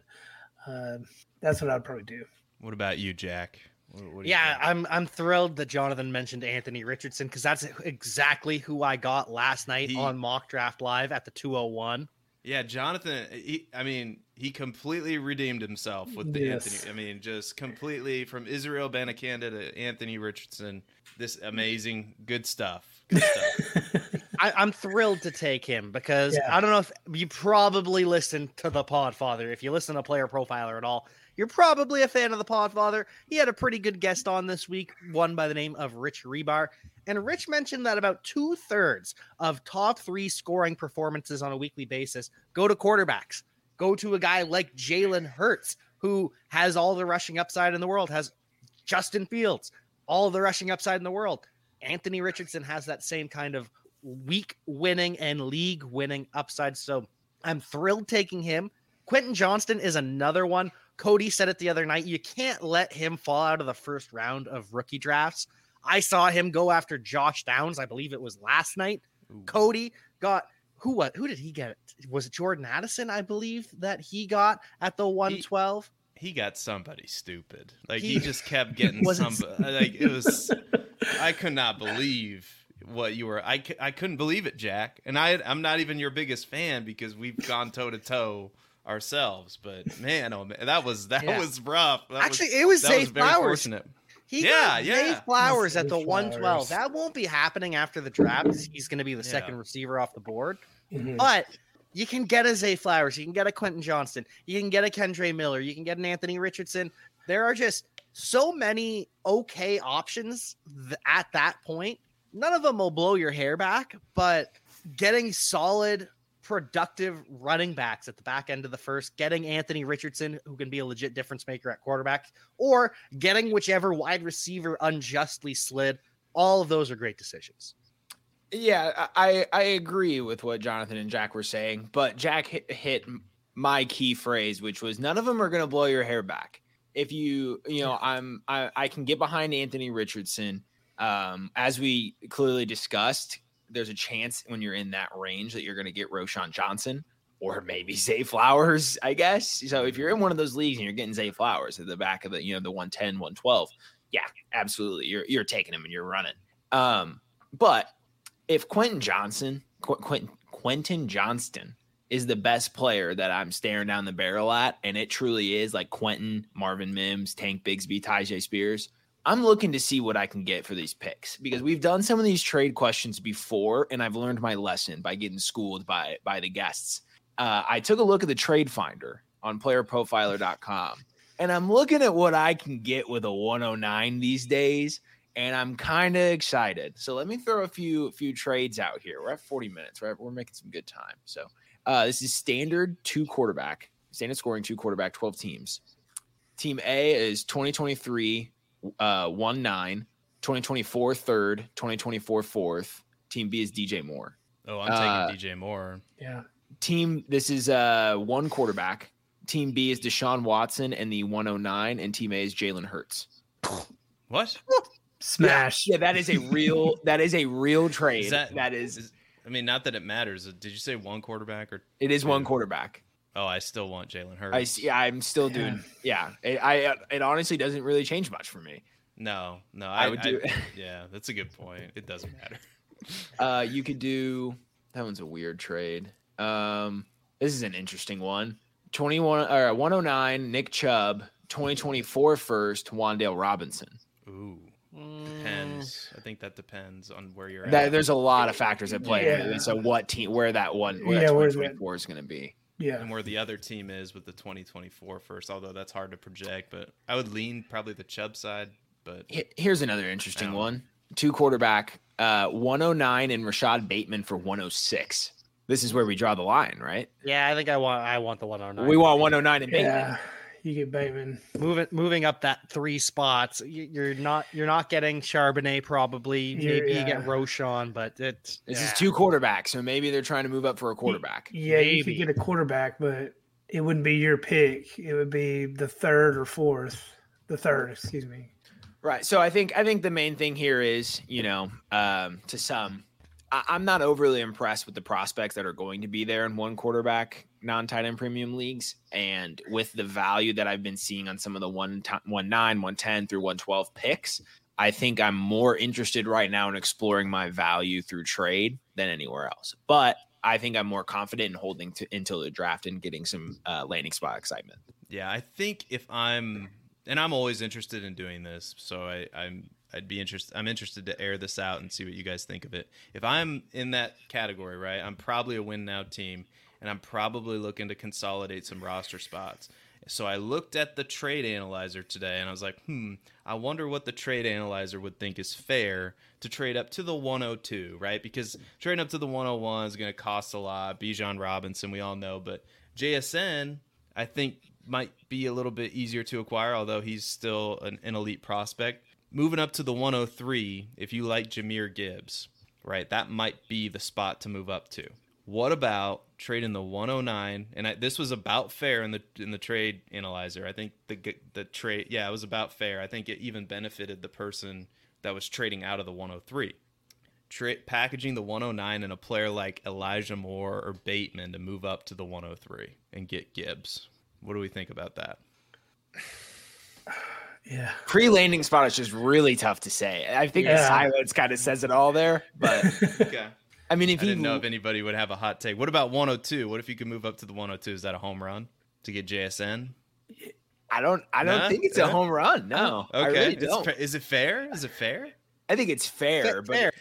uh, that's what I'd probably do. What about you, Jack? What, what yeah, you I'm I'm thrilled that Jonathan mentioned Anthony Richardson because that's exactly who I got last night he, on Mock Draft Live at the 201. Yeah, Jonathan. He, I mean, he completely redeemed himself with the yes. Anthony. I mean, just completely from Israel Abanikanda to Anthony Richardson. This amazing, good stuff. Good stuff. I, am thrilled to take him because yeah. I don't know if you probably listen to the Podfather. If you listen to Player Profiler at all, you're probably a fan of the Podfather. He had a pretty good guest on this week, one by the name of Rich Hribar. And Rich mentioned that about two thirds of top three scoring performances on a weekly basis go to quarterbacks. Go to a guy like Jalen Hurts, who has all the rushing upside in the world, has Justin Fields, all the rushing upside in the world. Anthony Richardson has that same kind of week winning and league winning upside. So I'm thrilled taking him. Quentin Johnston is another one. Cody said it the other night. You can't let him fall out of the first round of rookie drafts. I saw him go after Josh Downs. I believe it was last night. Ooh. Cody got who what who did he get? Was it Jordan Addison? I believe that he got at the 112. He, he got somebody stupid. Like he, he just kept getting somebody. like it was. I could not believe what you were. I, I couldn't believe it, Jack. And I I'm not even your biggest fan because we've gone toe to toe ourselves. But man, oh man, that was that yeah. was rough. That Actually, was, it was Zay Flowers. Fortunate. He yeah, yeah. Zay Flowers at the 112. That won't be happening after the draft. He's going to be the yeah. second receiver off the board. Mm-hmm. But you can get a Zay Flowers. You can get a Quentin Johnston. You can get a Kendre Miller. You can get an Anthony Richardson. There are just so many okay options th- at that point. None of them will blow your hair back, but getting solid productive running backs at the back end of the first, getting Anthony Richardson, who can be a legit difference maker at quarterback, or getting whichever wide receiver unjustly slid. All of those are great decisions. Yeah, I I agree with what Jonathan and Jack were saying, but Jack hit, hit my key phrase, which was none of them are going to blow your hair back. If you you know I'm I, I can get behind Anthony Richardson, um, as we clearly discussed there's a chance when you're in that range that you're going to get Roschon Johnson or maybe Zay Flowers, I guess. So if you're in one of those leagues and you're getting Zay Flowers at the back of the, you know, the 110, 112, yeah, absolutely. You're you're taking him and you're running. Um, but if Quentin Johnston, Qu- Quentin, Quentin Johnston is the best player that I'm staring down the barrel at, and it truly is like Quentin, Marvin Mims, Tank Bigsby, Tyjae Spears, I'm looking to see what I can get for these picks because we've done some of these trade questions before, and I've learned my lesson by getting schooled by by the guests. Uh, I took a look at the trade finder on playerprofiler.com, and I'm looking at what I can get with a 109 these days, and I'm kind of excited. So let me throw a few few trades out here. We're at 40 minutes, right? We're making some good time. So uh, this is standard two quarterback, standard scoring two quarterback, 12 teams. Team A is 2023 uh, 1 9, 2024 third, 2024 fourth. Team B is DJ Moore. Oh, I'm taking uh, DJ Moore. Yeah. Team, this is uh, one quarterback. Team B is Deshaun Watson and the 109, and Team A is Jalen Hurts. What? Smash. Yeah, yeah, that is a real that is a real trade. Is that, that is, is, I mean, not that it matters. Did you say one quarterback or it is one quarterback? Oh, I still want Jalen Hurts. I see. I'm still doing. Yeah, it, I it honestly doesn't really change much for me. No, no, I, I would do. I, yeah, that's a good point. It doesn't matter. uh, you could do. That one's a weird trade. Um, this is an interesting one. 21 or 109 Nick Chubb, 2024 first Wan'Dale Robinson. Ooh. Mm, depends. I think that depends on where you're That, at. there's a lot of factors at play. Yeah. So what team, where that one, where Yeah, that where's that? 2024 is going to be. Yeah. and where the other team is with the 2024 first, although that's hard to project. But I would lean probably the Chubb side. But Here's another interesting one. Two quarterback, uh, 109 and Rashad Bateman for 106. This is where we draw the line, right? Yeah, I think I want I want the 109. We want 109 and Bateman. Yeah. You get Bateman. moving moving up that three spots. You're not you're not getting Charbonnet probably. Yeah, Maybe you get Roschon, but it's This yeah. is two quarterbacks, so maybe they're trying to move up for a quarterback. Yeah, you could get a quarterback, but it wouldn't be your pick. It would be the third or fourth. The third, excuse me. Right. So I think I think the main thing here is, you know, um, to some, I'm not overly impressed with the prospects that are going to be there in one quarterback non-tight end premium leagues, and with the value that I've been seeing on some of the one nine, one ten through one twelve picks. I think I'm more interested right now in exploring my value through trade than anywhere else. But I think I'm more confident in holding to until the draft and getting some uh, landing spot excitement. Yeah, I think if I'm, and I'm always interested in doing this, so I, I'm, I'd be interested. I'm interested to air this out and see what you guys think of it. If I'm in that category, right, I'm probably a win now team, and I'm probably looking to consolidate some roster spots. So I looked at the trade analyzer today, and I was like, hmm, I wonder what the trade analyzer would think is fair to trade up to the 102, right? Because trading up to the 101 is going to cost a lot. Bijan Robinson, we all know, but JSN, I think might be a little bit easier to acquire, although he's still an, an elite prospect. Moving up to the 103, if you like Jahmyr Gibbs, right, that might be the spot to move up to. What about trading the 109? And I, this was about fair in the in the trade analyzer. I think the the trade, yeah, it was about fair. I think it even benefited the person that was trading out of the 103 tra- packaging the 109 and a player like Elijah Moore or Bateman to move up to the 103 and get Gibbs. What do we think about that? Yeah. Pre landing spot is just really tough to say. I think the silence kind of says it all there. But Okay. I mean, if I he didn't know if anybody would have a hot take. What about 102? What if you could move up to the 102? Is that a home run to get JSN? I don't, I don't Nah? think it's a home run. No, I Okay. really don't. fa- is it fair? Is it fair? I think it's fair, Fair- but fair.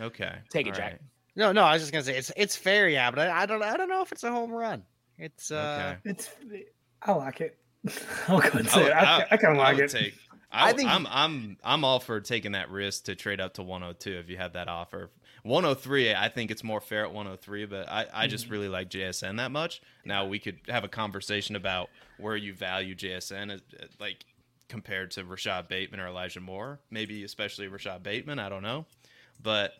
Okay. Take it, All Jack. right. No, no, I was just gonna say it's it's fair, yeah, but I, I don't I don't know if it's a home run. It's uh Okay. It's I like it. I'll go and I say would- it. I, I, kind of like it. Take, I I, think- I'm I'm I'm all for taking that risk to trade up to 102 if you have that offer. 103, I think it's more fair at 103, but I, I just mm-hmm. really like JSN that much. Now we could have a conversation about where you value JSN, as, uh, uh, like compared to Rashad Bateman or Elijah Moore, maybe especially Rashad Bateman. I don't know, but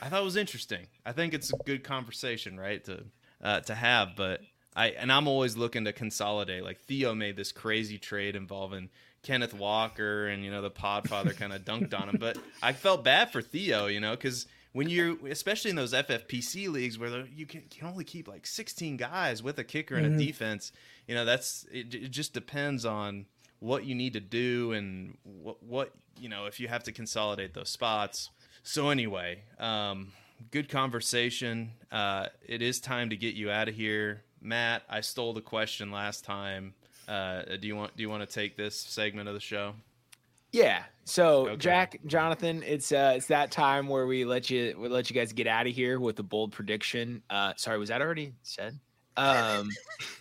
I thought it was interesting. I think it's a good conversation, right? To uh, to have, but I and I'm always looking to consolidate. Like Theo made this crazy trade involving Kenneth Walker, and you know the Podfather kind of dunked on him. But I felt bad for Theo, you know, because when you're especially in those FFPC leagues where you can, can only keep like 16 guys with a kicker and a Mhm. defense, you know, that's it, it. Just depends on what you need to do and what what you know if you have to consolidate those spots. So anyway, um, good conversation. Uh, it is time to get you out of here, Matt. I stole the question last time. Uh, do you want do you want to take this segment of the show? Yeah. So Okay. Jack, Jonathan, it's uh, it's that time where we let you we let you guys get out of here with a bold prediction. Uh, sorry, was that already said? Um,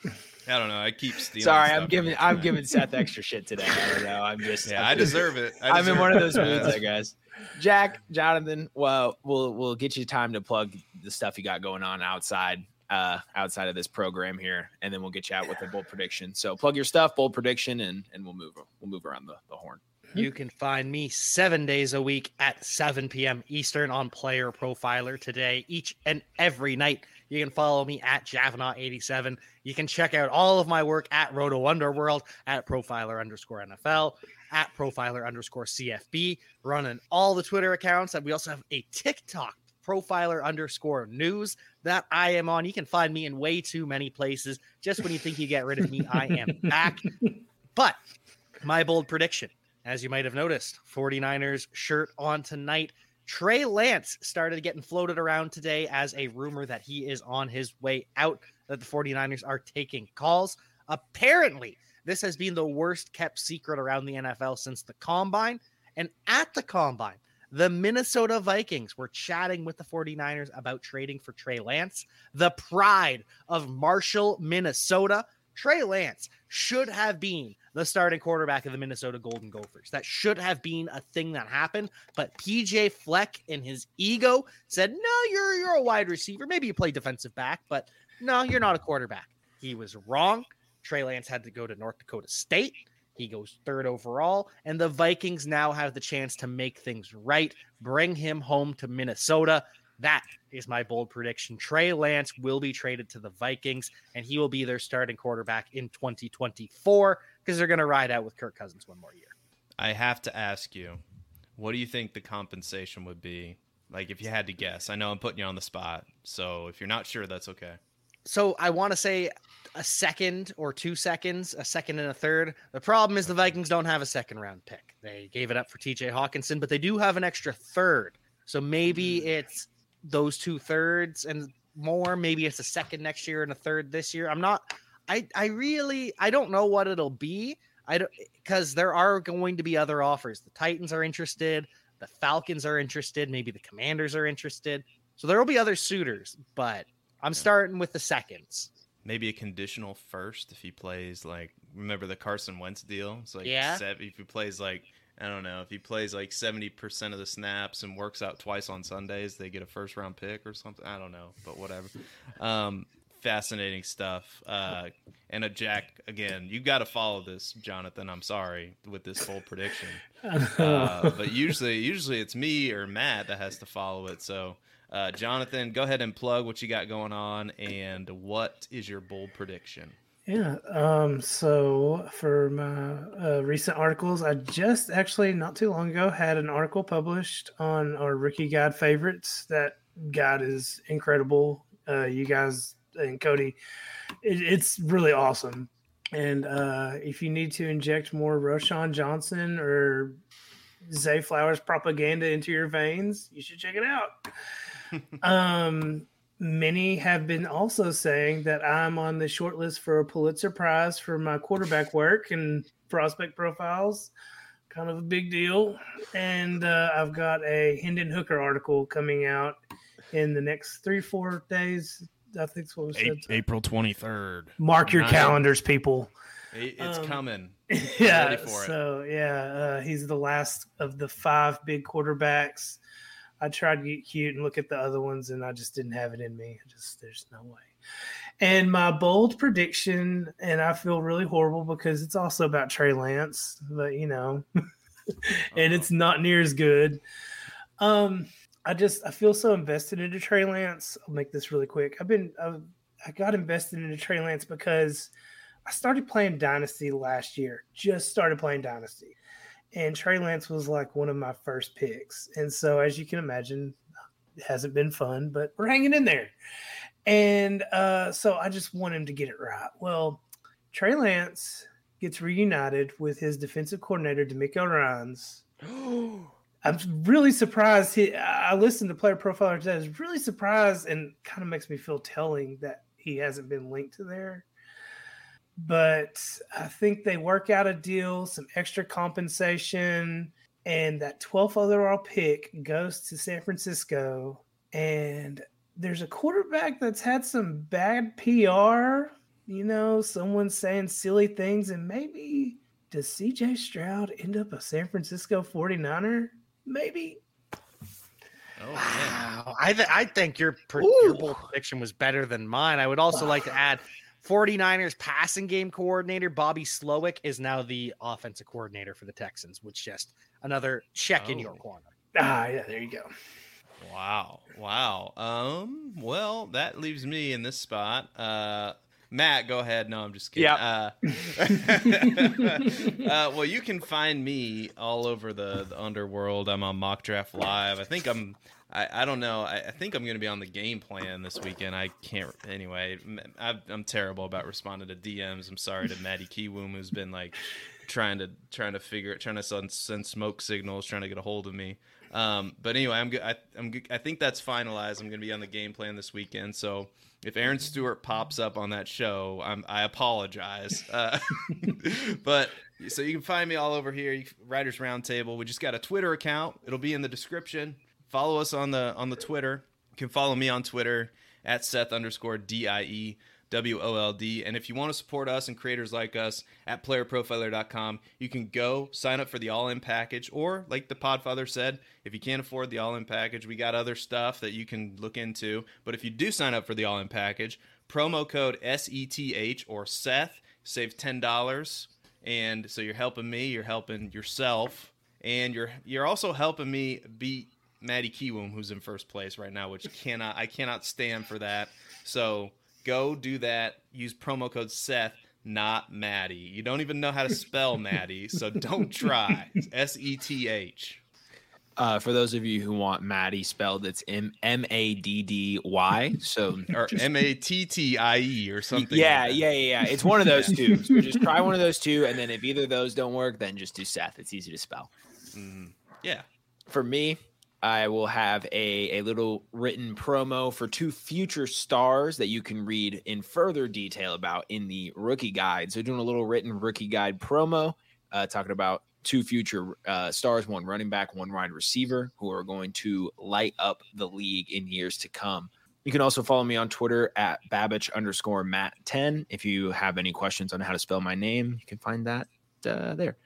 I don't know. I keep stealing. sorry, I'm giving I'm tonight. giving Seth extra shit today. I don't know. I'm just Yeah, I'm I deserve it. I I'm in one of those moods. I guess. Jack, Jonathan, well, we'll we'll get you time to plug the stuff you got going on outside uh outside of this program here, and then we'll get you out with a bold prediction. So plug your stuff, bold prediction, and and we'll move we'll move around the, the horn. You can find me seven days a week at 7 p.m. Eastern on Player Profiler today, each and every night. You can follow me at javanagh87. You can check out all of my work at Roto Underworld, at Profiler underscore NFL, at Profiler underscore CFB, running all the Twitter accounts. And we also have a TikTok, Profiler underscore news that I am on. You can find me in way too many places. Just when you think you get rid of me, I am back. But my bold prediction, as you might have noticed, 49ers shirt on tonight. Trey Lance started getting floated around today as a rumor that he is on his way out, that the 49ers are taking calls. Apparently, this has been the worst kept secret around the NFL since the combine. And at the combine, The Minnesota Vikings were chatting with the 49ers about trading for Trey Lance, the pride of Marshall, Minnesota. Trey Lance should have been the starting quarterback of the Minnesota Golden Gophers. That should have been a thing that happened. But PJ Fleck in his ego said, No, you're you're a wide receiver. Maybe you play defensive back, but no, you're not a quarterback. He was wrong. Trey Lance had to go to North Dakota State. He goes third overall, and the Vikings now have the chance to make things right, bring him home to Minnesota. That is my bold prediction. Trey Lance will be traded to the Vikings, and he will be their starting quarterback in 2024 because they're going to ride out with Kirk Cousins one more year. I have to ask you, what do you think the compensation would be? Like, if you had to guess, I know I'm putting you on the spot. So if you're not sure, that's okay. So I want to say a second or two seconds, a second and a third. The problem is the Vikings don't have a second round pick. They gave it up for TJ Hockenson, but they do have an extra third. So maybe mm-hmm. it's those two thirds and more. Maybe it's a second next year and a third this year. I'm not. I I really I don't know what it'll be. I don't because there are going to be other offers. The Titans are interested. The Falcons are interested. Maybe the Commanders are interested. So there will be other suitors, but I'm starting with the seconds. Maybe a conditional first if he plays like remember the Carson Wentz deal. It's like Yeah. sev- if he plays like I don't know if he plays like seventy percent of the snaps and works out twice on Sundays, they get a first round pick or something. I don't know, but whatever. Um, fascinating stuff. Uh, and a Jack again. You got to follow this, Jonathan. I'm sorry with this bold prediction. uh, but usually usually it's me or Matt that has to follow it. So uh, Jonathan, go ahead and plug what you got going on and what is your bold prediction? Yeah. Um, so for my uh, recent articles, I just actually not too long ago had an article published on our rookie guide favorites. That guide is incredible. Uh, you guys and Cody, it, it's really awesome. And uh, if you need to inject more Roschon Johnson or Zay Flowers propaganda into your veins, you should check it out. um, many have been also saying that I'm on the short list for a Pulitzer Prize for my quarterback work and prospect profiles. Kind of a big deal. And uh, I've got a Hendon Hooker article coming out in the next three, four days. I think that's what was said. April 23rd. Mark your Nice. calendars, people. It's Um, coming. yeah. ready for it. so yeah, uh, he's the last of the five big quarterbacks. I tried to get cute and look at the other ones, and I just didn't have it in me. Just there's no way. And my bold prediction, and I feel really horrible because it's also about Trey Lance, but you know, and it's not near as good. Um, I just I feel so invested into Trey Lance. I'll make this really quick. I've been I've, I got invested into Trey Lance because I started playing Dynasty last year. Just started playing Dynasty, and Trey Lance was like one of my first picks. And so, as you can imagine, it hasn't been fun, but we're hanging in there. And uh, so, I just want him to get it right. Well, Trey Lance gets reunited with his defensive coordinator, DeMeco Ryans. I'm really surprised. He, I listened to Player Profiler today. I was really surprised, and kind of makes me feel telling that he hasn't been linked to there. But I think they work out a deal, some extra compensation, and that 12th overall pick goes to San Francisco. And there's a quarterback that's had some bad PR. You know, someone saying silly things, and maybe does CJ Stroud end up a San Francisco 49er? Maybe. Oh. Wow. I, th- I think your, pre- your bold prediction was better than mine. I would also like to add 49ers passing game coordinator Bobby Slowik is now the offensive coordinator for the Texans, which just another check in your Oh. corner. Ah, yeah, there you go. Wow. Wow. Um, well, that leaves me in this spot. Uh, Matt, go ahead. No, I'm just kidding. Uh, uh, well, you can find me all over the, the underworld. I'm on Mock Draft Live. I think I'm. I, I don't know. I, I think I'm going to be on the game plan this weekend. I can't. Anyway, I, am terrible about responding to DMs. I'm sorry to Maddie Kiwoom, who's been like trying to trying to figure it, trying to send, send smoke signals, trying to get a hold of me. Um, but anyway, I'm good. I, good. I think that's finalized. I'm going to be on the game plan this weekend. So if Aaron Stewart pops up on that show, I'm, I apologize. Uh, but so you can find me all over here. Writers Roundtable. We just got a Twitter account. It'll be in the description. Follow us on the on the Twitter. You can follow me on Twitter at Seth underscore D I E W O L D. And if you want to support us and creators like us at playerprofiler.com, you can go sign up for the all in package. Or, like the Podfather said, if you can't afford the all in package, we got other stuff that you can look into. But if you do sign up for the all in package, promo code SETH or Seth, save $10. And so you're helping me, you're helping yourself, and you're you're also helping me beat Maddie Kiwoom, who's in first place right now, which cannot I cannot stand for that. So go do that. Use promo code Seth, not Maddie. You don't even know how to spell Maddie, so don't try. S E T H. Uh, for those of you who want Maddie spelled, it's M M A D D Y. So or M A T T I E or something. Yeah, like yeah, yeah, yeah. It's one of those two. So just try one of those two, and then if either of those don't work, then just do Seth. It's easy to spell. Mm, yeah. For me, I will have a, a little written promo for two future stars that you can read in further detail about in the rookie guide. So, doing a little written rookie guide promo, uh, talking about two future uh, stars, one running back, one wide receiver, who are going to light up the league in years to come. You can also follow me on Twitter at Babich underscore Matt 10. If you have any questions on how to spell my name, you can find that uh, there.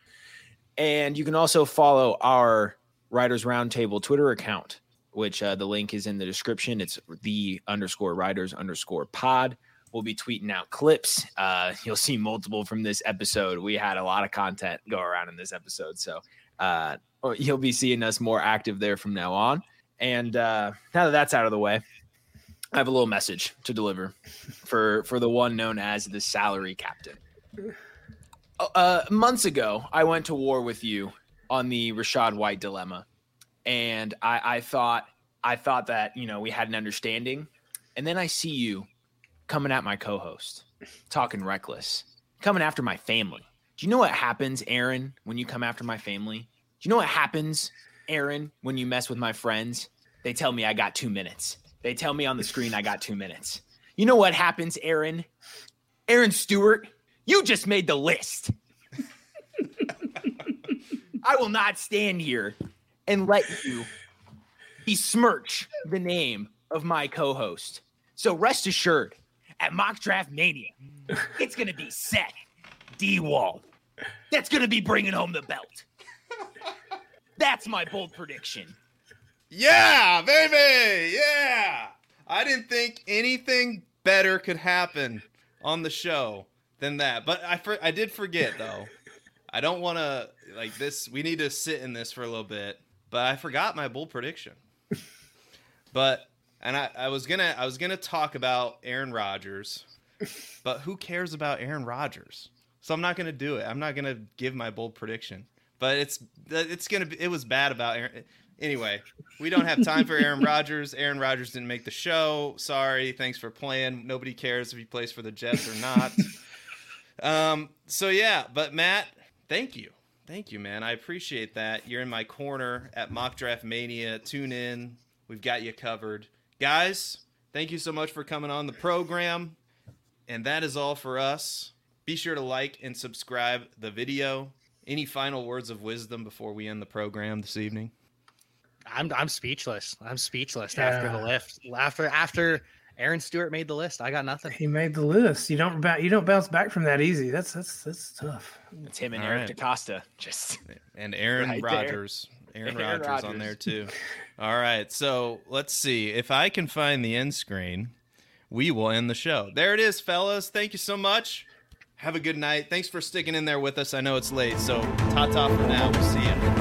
And you can also follow our Writers Roundtable Twitter account, which uh, the link is in the description. It's the underscore writers underscore pod. We'll be tweeting out clips. Uh, you'll see multiple from this episode. We had a lot of content go around in this episode. So uh, you'll be seeing us more active there from now on. And uh, now that that's out of the way, I have a little message to deliver for for the one known as the salary captain. Uh, months ago, I went to war with you on the Rachaad White dilemma, and I, I thought I thought that you know we had an understanding, and then I see you coming at my co-host, talking reckless, coming after my family. Do you know what happens, Aaron, when you come after my family? Do you know what happens, Aaron, when you mess with my friends? They tell me I got two minutes. They tell me on the screen I got two minutes. You know what happens, Aaron? Aaron Stewart, you just made the list. I will not stand here and let you besmirch the name of my co-host. So rest assured, at Mock Draft Mania, it's to be Seth Diewold. That's to be bringing home the belt. That's my bold prediction. Yeah, baby. Yeah. I didn't think anything better could happen on the show than that. But I for, I did forget though. I don't want to like this. We need to sit in this for a little bit. But I forgot my bull prediction. but and I, I was gonna I was gonna talk about Aaron Rodgers, but who cares about Aaron Rodgers? So I'm not gonna do it. I'm not gonna give my bold prediction. But it's it's gonna be it was bad about Aaron. Anyway, we don't have time for Aaron Rodgers. Aaron Rodgers didn't make the show. Sorry. Thanks for playing. Nobody cares if he plays for the Jets or not. um. So yeah, but Matt, thank you. Thank you, man. I appreciate that. You're in my corner at Mock Draft Mania. Tune in. We've got you covered. Guys, thank you so much for coming on the program. And that is all for us. Be sure to like and subscribe the video. Any final words of wisdom before we end the program this evening? I'm I'm speechless. I'm speechless yeah. after the lift. After after Aaron Stewart made the list, I got nothing. He made the list. You don't you don't bounce back from that easy. That's that's that's tough. It's him and All Eric right. DeCosta. Just and Aaron right Rodgers. Aaron, Aaron Rodgers, Rodgers on there too. All right, so let's see if I can find the end screen. We will end the show. There it is, fellas. Thank you so much. Have a good night. Thanks for sticking in there with us. I know it's late, so ta ta for now. We'll see you.